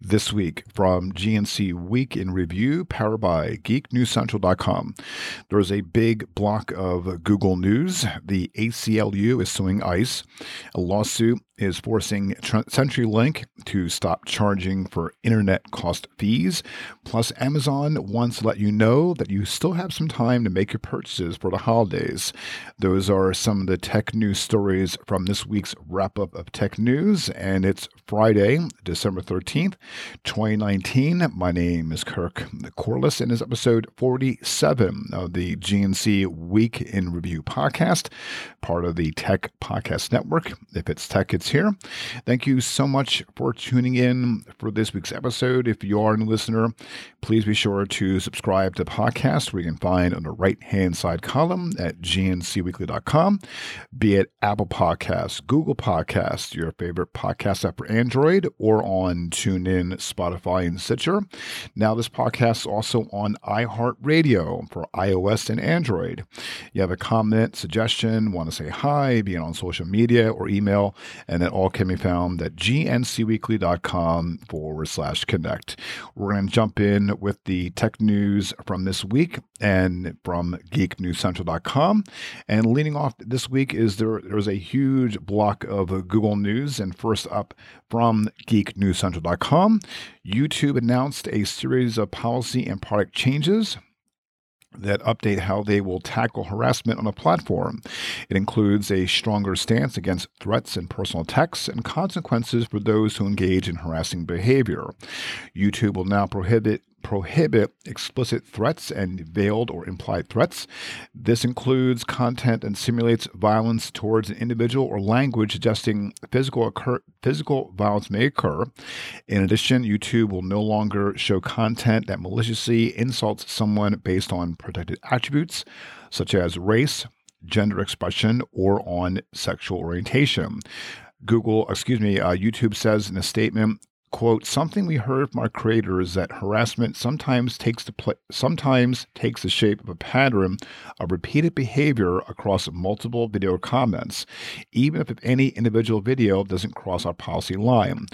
this week from GNC Week in Review, powered by GeekNewsCentral.com. There's a big block of Google News. The ACLU is suing ICE. A lawsuit is forcing CenturyLink to stop charging for internet cost fees. Plus, Amazon wants to let you know that you still have some time to make your purchases for the holidays. Those are some of the tech news stories from this week's wrap up of tech news, and it's Friday, December 13th, 2019. My name is Kirk Corless, and is episode 47 of the GNC Week in Review podcast, part of the Tech Podcast Network. If it's tech, it's here. Thank you so much for tuning in for this week's episode. If you are a listener, please be sure to subscribe to the podcast where you can find on the right hand side column at gncweekly.com, be it Apple Podcasts, Google Podcasts, your favorite podcast app for Android, or on TuneIn, Spotify, and Stitcher. Now, this podcast is also on iHeartRadio for iOS and Android. You have a comment, suggestion, want to say hi, be it on social media or email, and it all can be found at gncweekly.com forward slash connect. We're going to jump in with the tech news from this week and from geeknewscentral.com. And leading off this week is there there's a huge block of Google News. And first up from geeknewscentral.com, YouTube announced a series of policy and product changes that update how they will tackle harassment on a platform. It includes a stronger stance against threats and personal attacks and consequences for those who engage in harassing behavior. YouTube will now prohibit prohibit explicit threats and veiled or implied threats. This includes content and simulates violence towards an individual or language suggesting physical occur- physical violence may occur. In addition, YouTube will no longer show content that maliciously insults someone based on protected attributes such as race, gender expression, or on sexual orientation. Google, excuse me, uh, YouTube says in a statement quote something we heard from our creators that harassment sometimes takes the pl- sometimes takes the shape of a pattern of repeated behavior across multiple video comments even if any individual video doesn't cross our policy line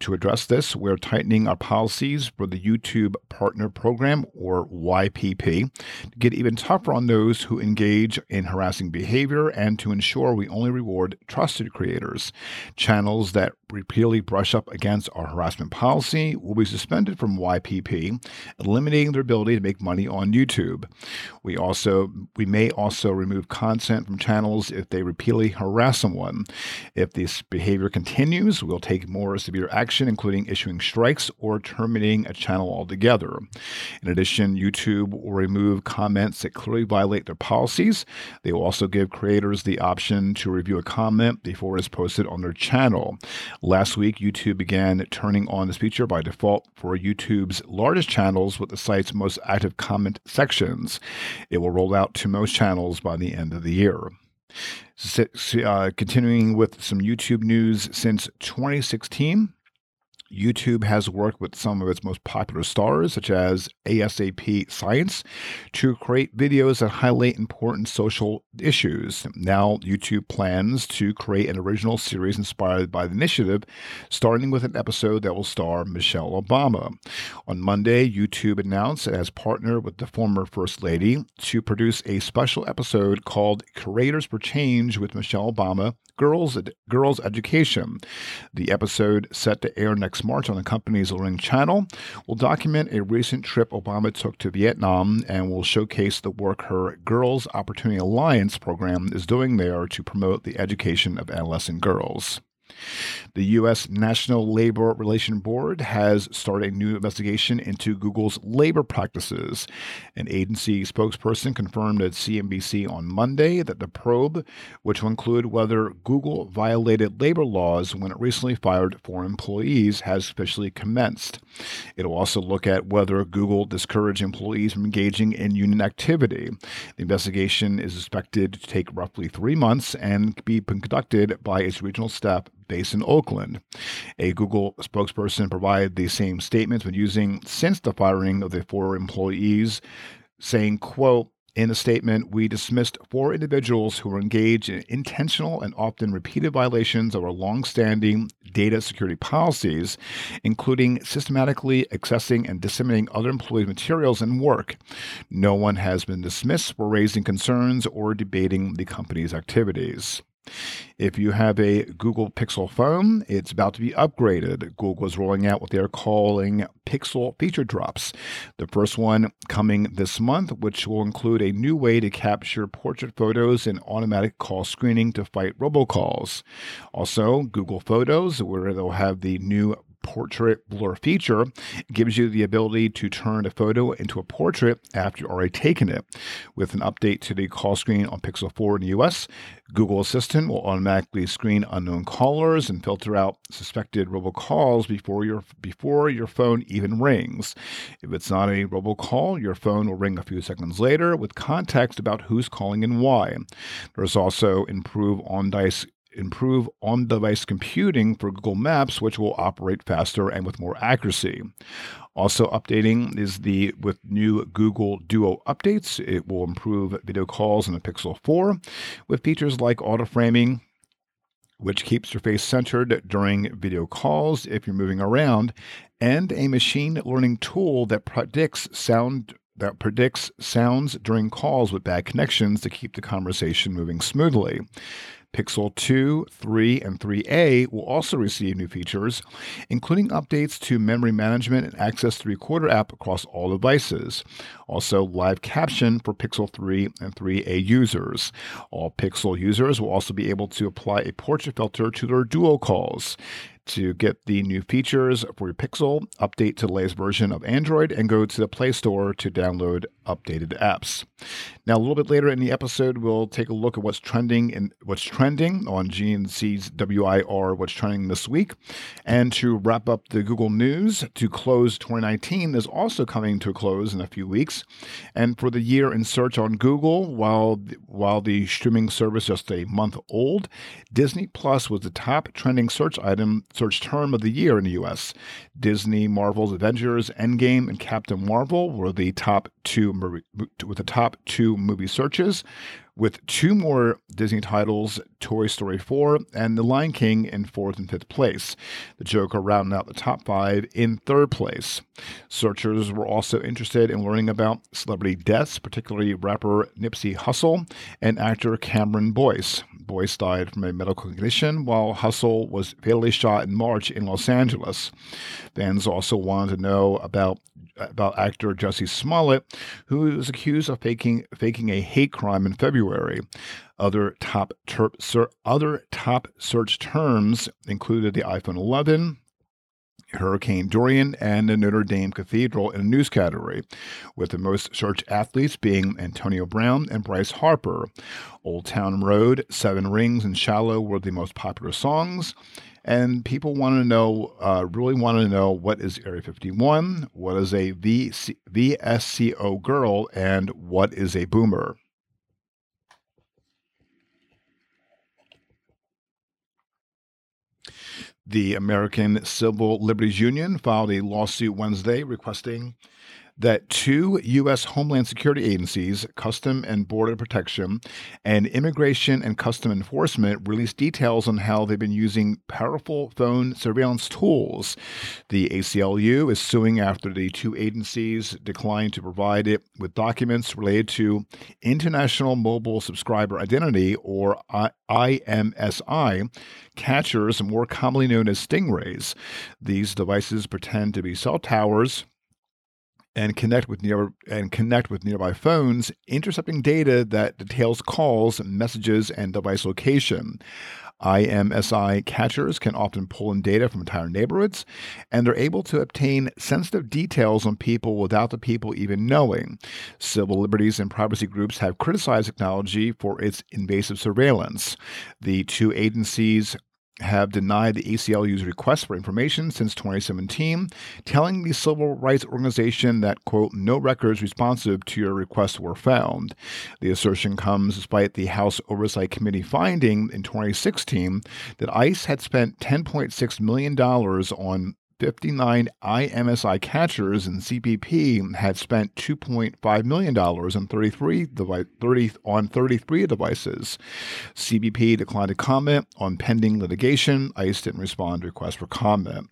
to address this, we're tightening our policies for the YouTube Partner Program, or YPP, to get even tougher on those who engage in harassing behavior and to ensure we only reward trusted creators. Channels that repeatedly brush up against our harassment policy will be suspended from YPP, eliminating their ability to make money on YouTube. We also we may also remove content from channels if they repeatedly harass someone. If this behavior continues, we'll take more severe action including issuing strikes or terminating a channel altogether. In addition, YouTube will remove comments that clearly violate their policies. They will also give creators the option to review a comment before it is posted on their channel. Last week, YouTube began turning on this feature by default for YouTube's largest channels with the site's most active comment sections. It will roll out to most channels by the end of the year. Uh, continuing with some YouTube news since 2016. YouTube has worked with some of its most popular stars, such as ASAP Science, to create videos that highlight important social issues. Now, YouTube plans to create an original series inspired by the initiative, starting with an episode that will star Michelle Obama. On Monday, YouTube announced it has partnered with the former First Lady to produce a special episode called Creators for Change with Michelle Obama Girls, Girls Education. The episode, set to air next March on the company's Learning Channel, will document a recent trip Obama took to Vietnam and will showcase the work her Girls Opportunity Alliance program is doing there to promote the education of adolescent girls. The U.S. National Labor Relation Board has started a new investigation into Google's labor practices. An agency spokesperson confirmed at CNBC on Monday that the probe, which will include whether Google violated labor laws when it recently fired four employees, has officially commenced. It will also look at whether Google discouraged employees from engaging in union activity. The investigation is expected to take roughly three months and be conducted by its regional staff based in Oakland. A Google spokesperson provided the same statements when using since the firing of the four employees, saying, quote, In a statement, we dismissed four individuals who were engaged in intentional and often repeated violations of our long-standing data security policies, including systematically accessing and disseminating other employees' materials and work. No one has been dismissed for raising concerns or debating the company's activities. If you have a Google Pixel phone, it's about to be upgraded. Google is rolling out what they're calling Pixel feature drops. The first one coming this month, which will include a new way to capture portrait photos and automatic call screening to fight robocalls. Also, Google Photos, where they'll have the new portrait blur feature gives you the ability to turn a photo into a portrait after you've already taken it. With an update to the call screen on Pixel 4 in the US, Google Assistant will automatically screen unknown callers and filter out suspected robocalls before your before your phone even rings. If it's not a robocall, your phone will ring a few seconds later with context about who's calling and why. There's also improved on-device improve on device computing for Google Maps, which will operate faster and with more accuracy. Also updating is the with new Google Duo updates. It will improve video calls in the Pixel 4 with features like auto framing, which keeps your face centered during video calls if you're moving around, and a machine learning tool that predicts sound that predicts sounds during calls with bad connections to keep the conversation moving smoothly. Pixel 2, 3, and 3a will also receive new features, including updates to memory management and access to the Recorder app across all devices. Also, live caption for Pixel 3 and 3a users. All Pixel users will also be able to apply a portrait filter to their duo calls to get the new features for your Pixel, update to the latest version of Android, and go to the Play Store to download updated apps. Now, a little bit later in the episode, we'll take a look at what's trending and what's trending on GNC's WIR, what's trending this week. And to wrap up the Google News, to close 2019 is also coming to a close in a few weeks. And for the year in search on Google, while while the streaming service just a month old, Disney Plus was the top trending search item search term of the year in the US. Disney, Marvel's Avengers, Endgame, and Captain Marvel were the top two with the top two movie searches, with two more Disney titles, Toy Story 4 and The Lion King, in fourth and fifth place. The Joker rounded out the top five in third place. Searchers were also interested in learning about celebrity deaths, particularly rapper Nipsey Hussle and actor Cameron Boyce. Boyce died from a medical condition, while Hussle was fatally shot in March in Los Angeles. Fans also wanted to know about about actor Jussie Smollett, who was accused of faking faking a hate crime in February. Other top ser- other top search terms included the iPhone 11, Hurricane Dorian, and the Notre Dame Cathedral in a news category, with the most searched athletes being Antonio Brown and Bryce Harper. Old Town Road, Seven Rings, and Shallow were the most popular songs. And people want to know, uh, really want to know what is Area 51, what is a VC, VSCO girl, and what is a boomer. The American Civil Liberties Union filed a lawsuit Wednesday requesting that two U.S. Homeland Security agencies, Custom and Border Protection, and Immigration and Custom Enforcement, released details on how they've been using powerful phone surveillance tools. The ACLU is suing after the two agencies declined to provide it with documents related to International Mobile Subscriber Identity, or IMSI, catchers, more commonly known as stingrays. These devices pretend to be cell towers and connect with near and connect with nearby phones, intercepting data that details calls, messages, and device location. IMSI catchers can often pull in data from entire neighborhoods, and they're able to obtain sensitive details on people without the people even knowing. Civil liberties and privacy groups have criticized technology for its invasive surveillance. The two agencies have denied the ACLU's request for information since 2017, telling the civil rights organization that, quote, no records responsive to your request were found. The assertion comes despite the House Oversight Committee finding in 2016 that ICE had spent $10.6 million on 59 IMSI catchers and CBP had spent $2.5 million on 33, devi- 30, on 33 devices. CBP declined to comment on pending litigation. ICE didn't respond to requests for comment.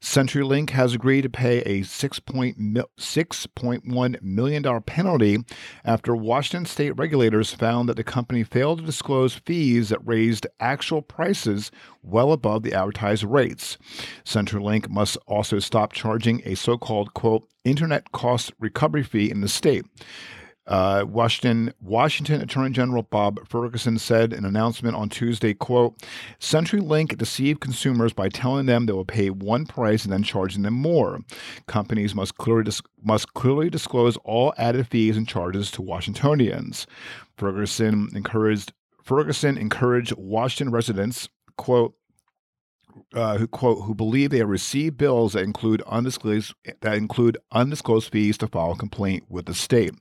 CenturyLink has agreed to pay a $6.1 million penalty after Washington state regulators found that the company failed to disclose fees that raised actual prices well above the advertised rates. CenturyLink must also stop charging a so called, quote, internet cost recovery fee in the state. Uh, Washington Washington Attorney General Bob Ferguson said in an announcement on Tuesday, "quote CenturyLink deceived consumers by telling them they will pay one price and then charging them more. Companies must clearly dis- must clearly disclose all added fees and charges to Washingtonians." Ferguson encouraged Ferguson encouraged Washington residents, "quote uh, who quote who believe they have received bills that include undisclosed that include undisclosed fees to file a complaint with the state.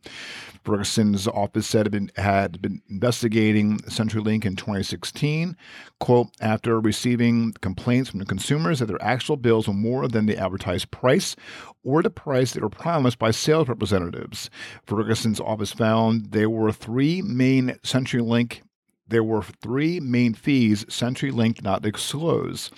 Ferguson's office said it been, had been investigating CenturyLink in 2016. Quote after receiving complaints from the consumers that their actual bills were more than the advertised price or the price that were promised by sales representatives. Ferguson's office found there were three main CenturyLink there were three main fees CenturyLink did not disclose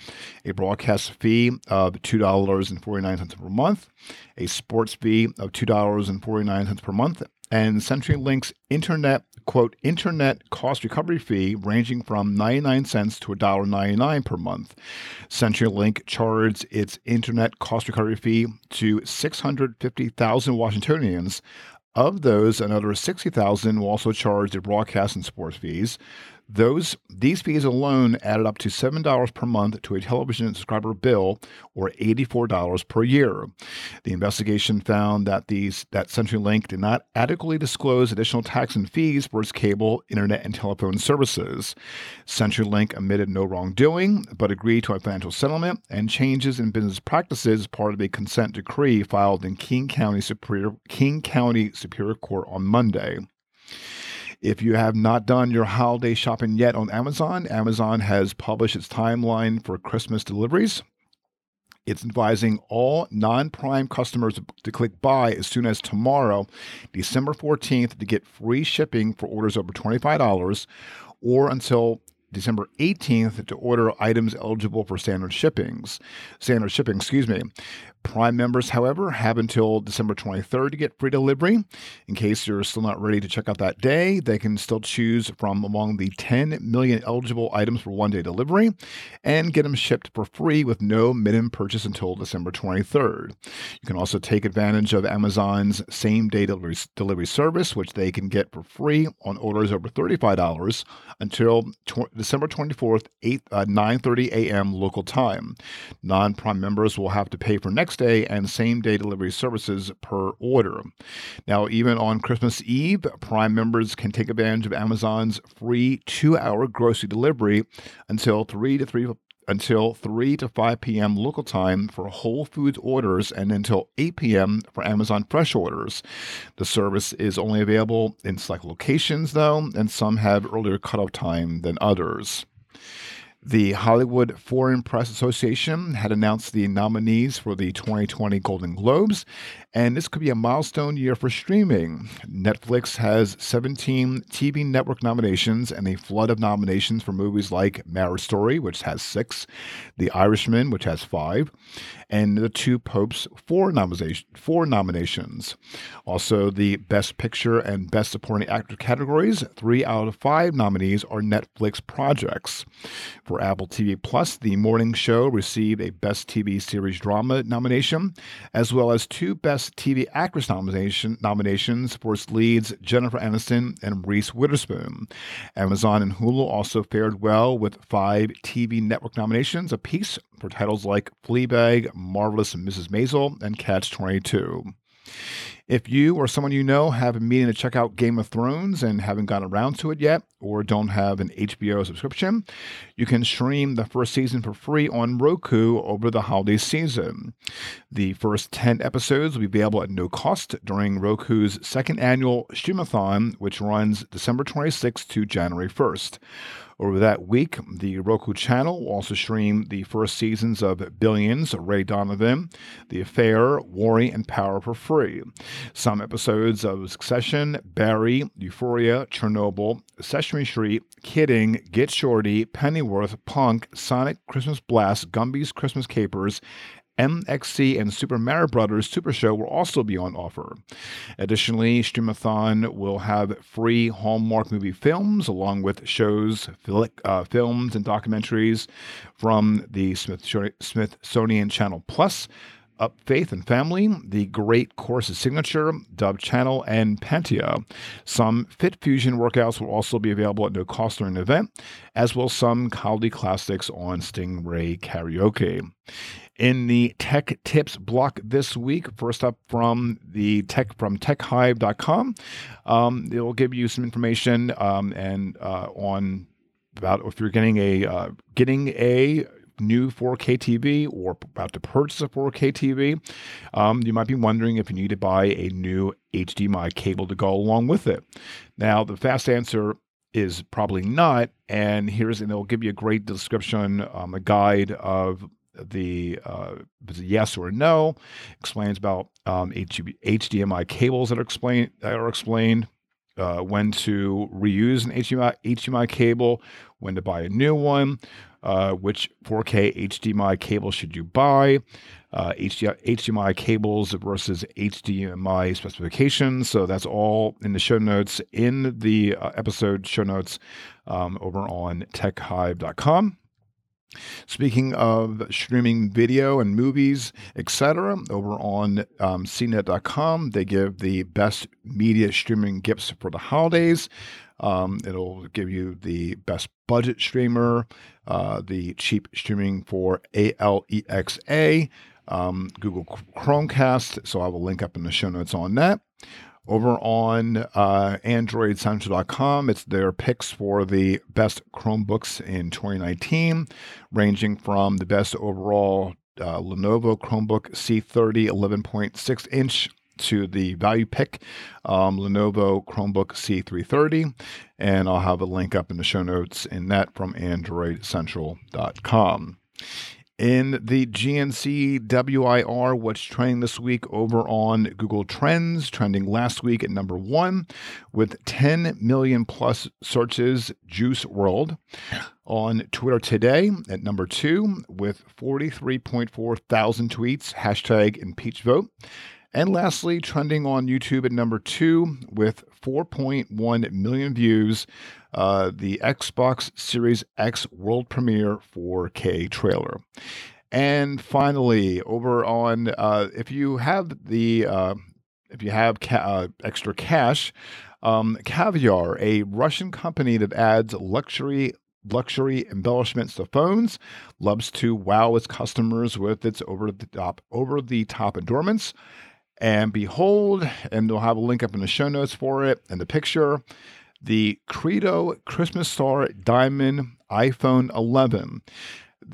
a broadcast fee of $2.49 per month, a sports fee of $2.49 per month, and CenturyLink's internet quote internet cost recovery fee ranging from 99 cents to $1.99 per month. CenturyLink charged its internet cost recovery fee to 650,000 Washingtonians, of those, another 60,000 will also charge their broadcast and sports fees. Those these fees alone added up to seven dollars per month to a television subscriber bill, or eighty-four dollars per year. The investigation found that these that CenturyLink did not adequately disclose additional tax and fees for its cable, internet, and telephone services. CenturyLink admitted no wrongdoing, but agreed to a financial settlement and changes in business practices as part of a consent decree filed in King County Superior King County Superior Court on Monday. If you have not done your holiday shopping yet on Amazon, Amazon has published its timeline for Christmas deliveries. It's advising all non prime customers to click buy as soon as tomorrow, December 14th, to get free shipping for orders over $25 or until December 18th to order items eligible for standard shippings. Standard shipping, excuse me. Prime members, however, have until December 23rd to get free delivery. In case you're still not ready to check out that day, they can still choose from among the 10 million eligible items for one day delivery and get them shipped for free with no minimum purchase until December 23rd. You can also take advantage of Amazon's same day delivery, delivery service, which they can get for free on orders over $35 until tw- December 24th, 8, uh, 9.30 a.m. local time. Non-Prime members will have to pay for next next day and same day delivery services per order. Now, even on Christmas Eve, Prime members can take advantage of Amazon's free two hour grocery delivery until 3 to 3 until 3 to 5 p.m. local time for Whole Foods orders and until 8 p.m. for Amazon Fresh orders. The service is only available in select locations, though, and some have earlier cutoff time than others. The Hollywood Foreign Press Association had announced the nominees for the 2020 Golden Globes, and this could be a milestone year for streaming. Netflix has 17 TV network nominations and a flood of nominations for movies like Marriage Story, which has six, The Irishman, which has five, and The Two Popes, four, nomination, four nominations. Also, the Best Picture and Best Supporting Actor categories, three out of five nominees are Netflix projects. For Apple TV Plus, The Morning Show received a Best TV Series Drama nomination, as well as two Best Best TV Actress nomination, nominations for its leads Jennifer Aniston and Reese Witherspoon. Amazon and Hulu also fared well with five TV network nominations apiece for titles like Fleabag, Marvelous Mrs. Maisel, and Catch 22. If you or someone you know have been meaning to check out Game of Thrones and haven't gotten around to it yet, or don't have an HBO subscription, you can stream the first season for free on Roku over the holiday season. The first 10 episodes will be available at no cost during Roku's second annual Streamathon, which runs December 26th to January 1st. Over that week, the Roku channel will also stream the first seasons of Billions, Ray Donovan, The Affair, Worry, and Power for free. Some episodes of Succession, Barry, Euphoria, Chernobyl, Sesame Street, Kidding, Get Shorty, Pennyworth, Punk, Sonic Christmas Blast, Gumby's Christmas Capers, MXC and Super Mario Brothers Super Show will also be on offer. Additionally, Streamathon will have free Hallmark movie films along with shows, uh, films, and documentaries from the Smithsonian Channel Plus. Up Faith and Family, the Great Courses Signature, Dove Channel, and Pantaya. Some Fit Fusion workouts will also be available at no cost during the event, as will some Comedy Classics on Stingray Karaoke in the tech tips block this week. First up from the tech from techhive.com. Um, it will give you some information um, and uh, on about if you're getting a uh, getting a new 4K TV or about to purchase a 4K TV, um, you might be wondering if you need to buy a new HDMI cable to go along with it. Now, the fast answer is probably not. And here's, and they'll give you a great description, um, a guide of the uh, yes or no, explains about um, HDMI cables that are explained that are explained, uh, when to reuse an HDMI, HDMI cable, when to buy a new one, uh, which 4K HDMI cable should you buy, uh, HDMI, cables versus HDMI specifications. So that's all in the show notes in the uh, episode show notes um, over on techhive.com. Speaking of streaming video and movies, etc., over on um, CNET.com, they give the best media streaming gifts for the holidays. Um, it'll give you the best budget streamer, uh, the cheap streaming for ALEXA, um, Google Chromecast. So I will link up in the show notes on that over on uh, AndroidCentral.com. It's their picks for the best Chromebooks in 2019, ranging from the best overall uh, Lenovo Chromebook C30 11.6 inch to the value pick um, Lenovo Chromebook C330. And I'll have a link up in the show notes in that from AndroidCentral.com in the GNC WIR What's Trending this week over on Google Trends, trending last week at number one with 10 million plus searches, Juice WRLD. On Twitter today at number two with 43.4 thousand tweets, hashtag impeach vote. And lastly, trending on YouTube at number two with 4.1 million views, uh, the Xbox Series X World Premiere 4K trailer. And finally, over on uh, if you have the uh, if you have ca- uh, extra cash, um, Caviar, a Russian company that adds luxury luxury embellishments to phones, loves to wow its customers with its over the top over the top adornments. And behold, and we'll have a link up in the show notes for it and the picture, the Credo Christmas Star Diamond iPhone 11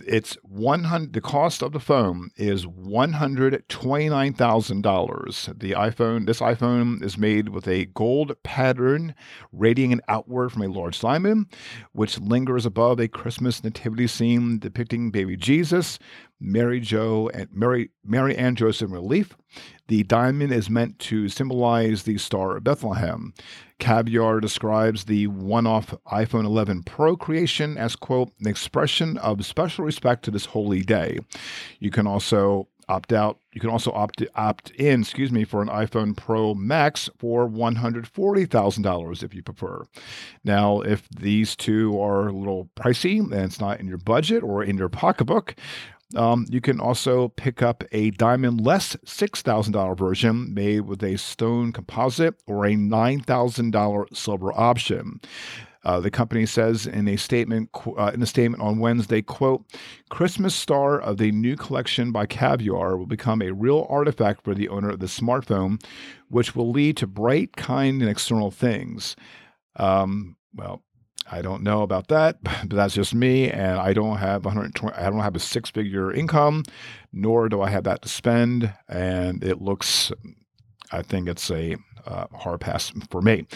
it's 100 the cost of the phone is $129,000. The iPhone this iPhone is made with a gold pattern radiating outward from a large diamond which lingers above a Christmas nativity scene depicting baby Jesus, Mary Jo and Mary Mary and Joseph in relief. The diamond is meant to symbolize the Star of Bethlehem. Caviar describes the one-off iPhone 11 Pro creation as quote an expression of special respect to this holy day. You can also opt out. You can also opt opt in, excuse me, for an iPhone Pro Max for one hundred forty thousand dollars if you prefer. Now, if these two are a little pricey and it's not in your budget or in your pocketbook, um, you can also pick up a diamond less $6,000 version made with a stone composite or a $9,000 silver option. Uh, the company says in a statement uh, in a statement on Wednesday, "quote Christmas star of the new collection by Caviar will become a real artifact for the owner of the smartphone, which will lead to bright, kind, and external things." Um, well, I don't know about that, but that's just me. And I don't have 120. I don't have a six-figure income, nor do I have that to spend. And it looks, I think it's a uh, hard pass for me.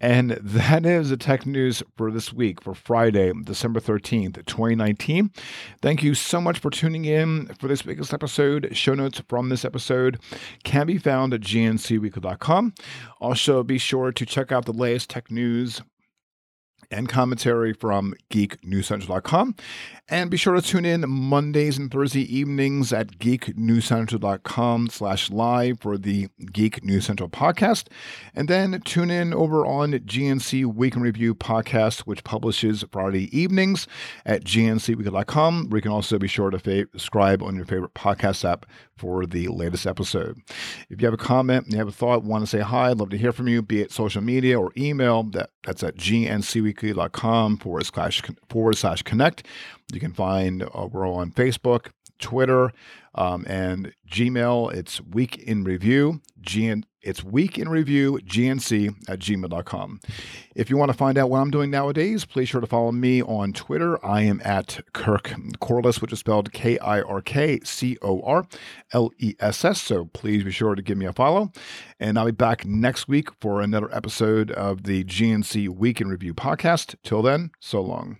And that is the tech news for this week, for Friday, December 13th, 2019. Thank you so much for tuning in for this week's episode. Show notes from this episode can be found at gncweekly.com. Also, be sure to check out the latest tech news and commentary from geeknewscentral.com. And be sure to tune in Mondays and Thursday evenings at geeknewscentral.com slash live for the Geek News Central podcast. And then tune in over on GNC Week in Review podcast, which publishes Friday evenings at gncweekly.com, where you can also be sure to fa- subscribe on your favorite podcast app for the latest episode. If you have a comment, you have a thought, want to say hi, I'd love to hear from you, be it social media or email. That, that's at gncweekly.com forward slash, forward slash connect. You can find uh, we're on Facebook, Twitter, um, and Gmail. It's Week in Review. GN, it's Week in Review, GNC at gmail.com. If you want to find out what I'm doing nowadays, please sure to follow me on Twitter. I am at Kirk Corless, which is spelled K I R K C O R L E S S. So please be sure to give me a follow. And I'll be back next week for another episode of the GNC Week in Review podcast. Till then, so long.